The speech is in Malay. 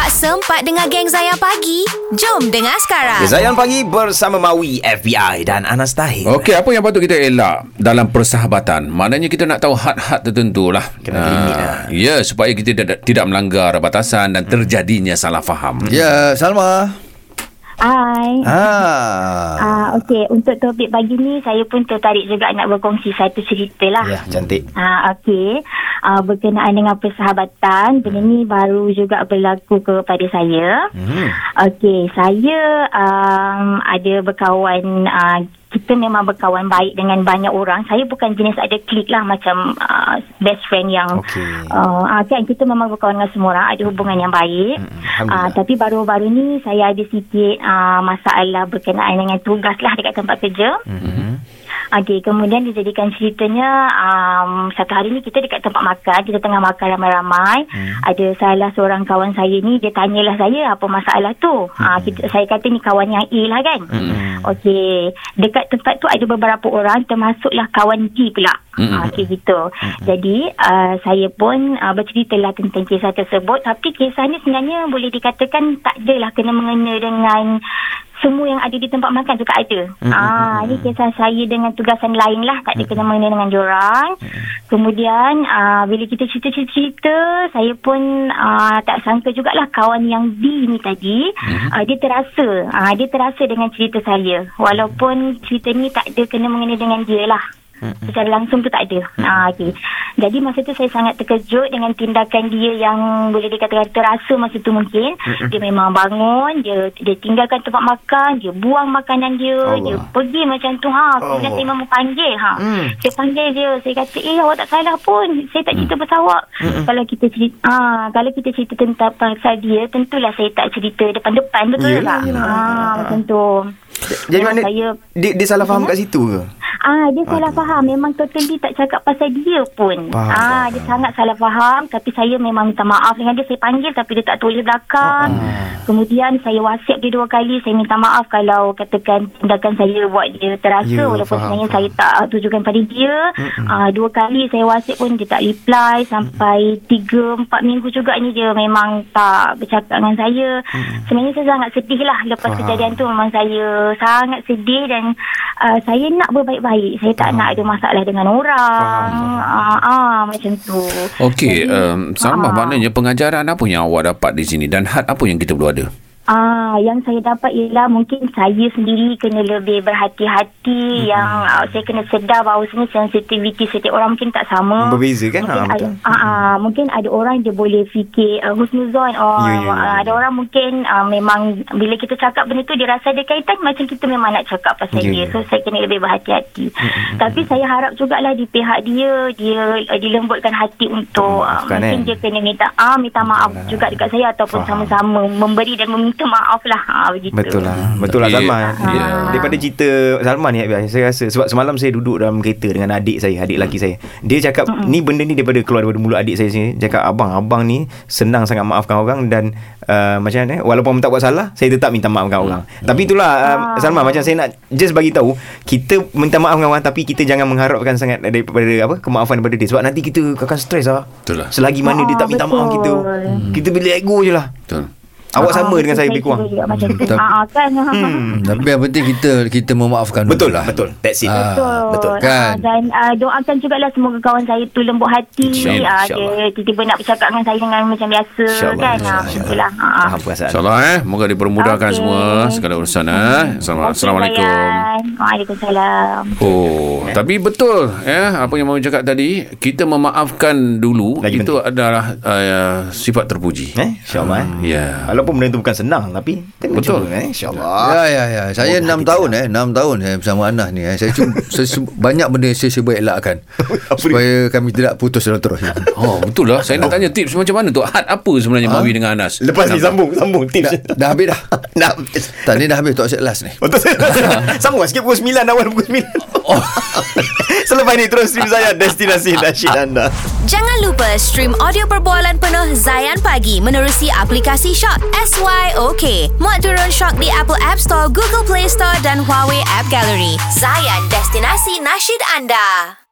Tak sempat dengar geng Zayan pagi? Jom dengar sekarang. Zayan Pagi bersama Maui, FBI dan Anas Tahir. Okey, apa yang patut kita elak dalam persahabatan? Maknanya kita nak tahu had-had tertentu lah. Kena limit lah. Ya, supaya kita tidak, tidak melanggar batasan dan terjadinya salah faham. Ya, Salma. Hai. Ah. Ah, okey, untuk topik pagi ni saya pun tertarik juga nak berkongsi satu cerita lah. Ya, cantik. Ah, okey. Ah, berkenaan dengan persahabatan, benda ni baru juga berlaku kepada saya. Hmm. Okey, saya um, ada berkawan uh, kita memang berkawan baik dengan banyak orang. Saya bukan jenis ada klik lah macam uh, best friend yang Okey. uh, uh, kan kita memang berkawan dengan semua orang, ada hubungan yang baik. Uh, tapi baru-baru ni saya ada sikit uh, masalah berkenaan dengan tugas lah dekat tempat kerja. Mhm. Okey, kemudian dijadikan ceritanya um, satu hari ni kita dekat tempat makan, kita tengah makan ramai-ramai. Hmm. Ada salah seorang kawan saya ni dia tanyalah saya apa masalah tu. Hmm. Uh, kita saya kata ni kawan yang A lah kan. Hmm. Okey, dekat tempat tu ada beberapa orang termasuklah kawan G pula. Mm-mm. Hmm. Okey gitu. Jadi uh, saya pun uh, berceritalah tentang kisah tersebut tapi kisah ni sebenarnya boleh dikatakan tak adalah kena mengena dengan semua yang ada di tempat makan tak ada. Mm, mm, Ah, ini kisah saya dengan tugasan lain lah. Tak ada kena mengena dengan diorang. Kemudian ah, bila kita cerita-cerita, saya pun ah, tak sangka jugalah kawan yang B ni tadi, ah, dia terasa. Ah, dia terasa dengan cerita saya. Walaupun cerita ni tak ada kena mengena dengan dia lah. Secara langsung tu tak ada. Ah, okay. Jadi masa tu saya sangat terkejut dengan tindakan dia yang boleh dikatakan terasa masa tu mungkin. Dia memang bangun, dia dia tinggalkan tempat makan, dia buang makanan dia, Allah. dia pergi macam tu ha. Kemudian saya memang panggil ha. Hmm. Saya panggil dia, saya kata, "Eh, awak tak salah pun. Saya tak cerita pasal awak." Kalau kita cerita ah, kalau kita cerita tentang pasal dia, tentulah saya tak cerita depan-depan betul Yelah, tak? yelah. Ah, macam tu. Jadi mana saya dia, dia salah faham kat situ ke? Ah, dia salah faham. Memang totally tak cakap pasal dia pun. Faham, ah, faham. dia sangat salah faham. Tapi saya memang minta maaf dengan dia. Saya panggil tapi dia tak tulis belakang. Ah. Kemudian saya whatsapp dia dua kali. Saya minta maaf kalau katakan tindakan saya buat dia terasa. Ya, walaupun faham, sebenarnya faham. saya tak tujukan pada dia. Ah, dua kali saya whatsapp pun dia tak reply. Sampai tiga, empat minggu juga ni dia memang tak bercakap dengan saya. Sebenarnya saya sangat sedih lah. Lepas Faham. kejadian tu memang saya sangat sedih dan uh, saya nak berbaik-baik. Saya tak nak ada masalah dengan orang. Ah, ah, macam tu. Okey, um, Salma ah. maknanya pengajaran apa yang awak dapat di sini dan had apa yang kita perlu ada? Ah, yang saya dapat ialah mungkin saya sendiri kena lebih berhati-hati yang uh, saya kena sedar bahawa sebenarnya sensitiviti setiap orang mungkin tak sama. Berbeza kan? Mungkin, Ha, ada, betul. ah, ah, mungkin ada orang dia boleh fikir uh, husnuzon oh Ya, ya, ya, ah, ada ya. orang mungkin uh, memang bila kita cakap benda tu dia rasa ada kaitan macam kita memang nak cakap pasal Ya, dia. ya. So saya kena lebih berhati-hati. Tapi saya harap jugalah di pihak dia dia uh, dilembutkan hati untuk uh, Memaafkan, mungkin eh? dia kena minta ah minta maaf lah. juga dekat saya ataupun Faham. sama-sama memberi dan meminta maaf lah. Ah, begitu. Betul lah. Betul lah Tapi, Salma ya. Daripada cerita Salma ni Saya rasa Sebab semalam saya duduk dalam kereta Dengan adik saya Adik lelaki saya. Dia cakap Ni benda ni daripada keluar Daripada mulut adik saya sini. Cakap abang Abang ni Senang sangat maafkan orang Dan uh, Macam mana eh, Walaupun tak buat salah Saya tetap minta maafkan orang. Tapi itulah uh, Salma Macam saya nak Just bagi tahu Kita minta maaf dengan orang Tapi kita jangan mengharapkan sangat Daripada apa Kemaafan daripada dia. Sebab nanti kita akan stres lah Betul lah. Selagi mana dia Ah, tak minta maaf betul. kita Kita bila ego je lah. Betul. Awak sama Ah, dengan saya lebih kurang Macam tu. Ah, ah, kan. Hmm. Tapi yang penting kita kita memaafkan Betul dulu lah lah. Betul That's it Ah, Betul. Betul. Kan? Ah, dan uh, doakan jugalah semoga kawan saya tu lembut hati. InsyaAllah, Ah, insyaAllah. dia tiba-tiba nak bercakap dengan saya dengan macam biasa kan. Ah, insyaAllah. macam itulah. Ah, ah. Faham perasaan InsyaAllah eh Moga dipermudahkan semua Segala urusan eh Assalamualaikum. Waalaikumsalam. Oh, tapi betul ya apa yang mau cakap tadi, kita memaafkan dulu itu adalah sifat terpuji. Eh InsyaAllah eh Ya. Walaupun benda tu bukan senang Tapi Kita Betul. cuba eh InsyaAllah Ya ya ya. Saya Oh, 6 hati tahun eh, 6 tahun saya bersama Anas ni eh. Saya se- banyak benda yang saya cuba elakkan Apa supaya kami tidak putus silaturahim. Oh, betul lah. Saya nak tanya tips macam mana tu? Had apa sebenarnya Mawi dengan Anas? Lepas ni sambung Sambung tips Dah habis dah. Dah Tak ni dah habis Tok Asyik last ni. Betul Sambung lah sikit pukul 9 Awal pukul 9 Selepas ni terus stream saya Destinasi nasyid anda Jangan lupa stream audio perbualan penuh Zayan Pagi menerusi aplikasi Shock SYOK. Muat turun Shock di Apple App Store, Google Play Store dan Huawei App Gallery. Zayan, destinasi nasyid anda.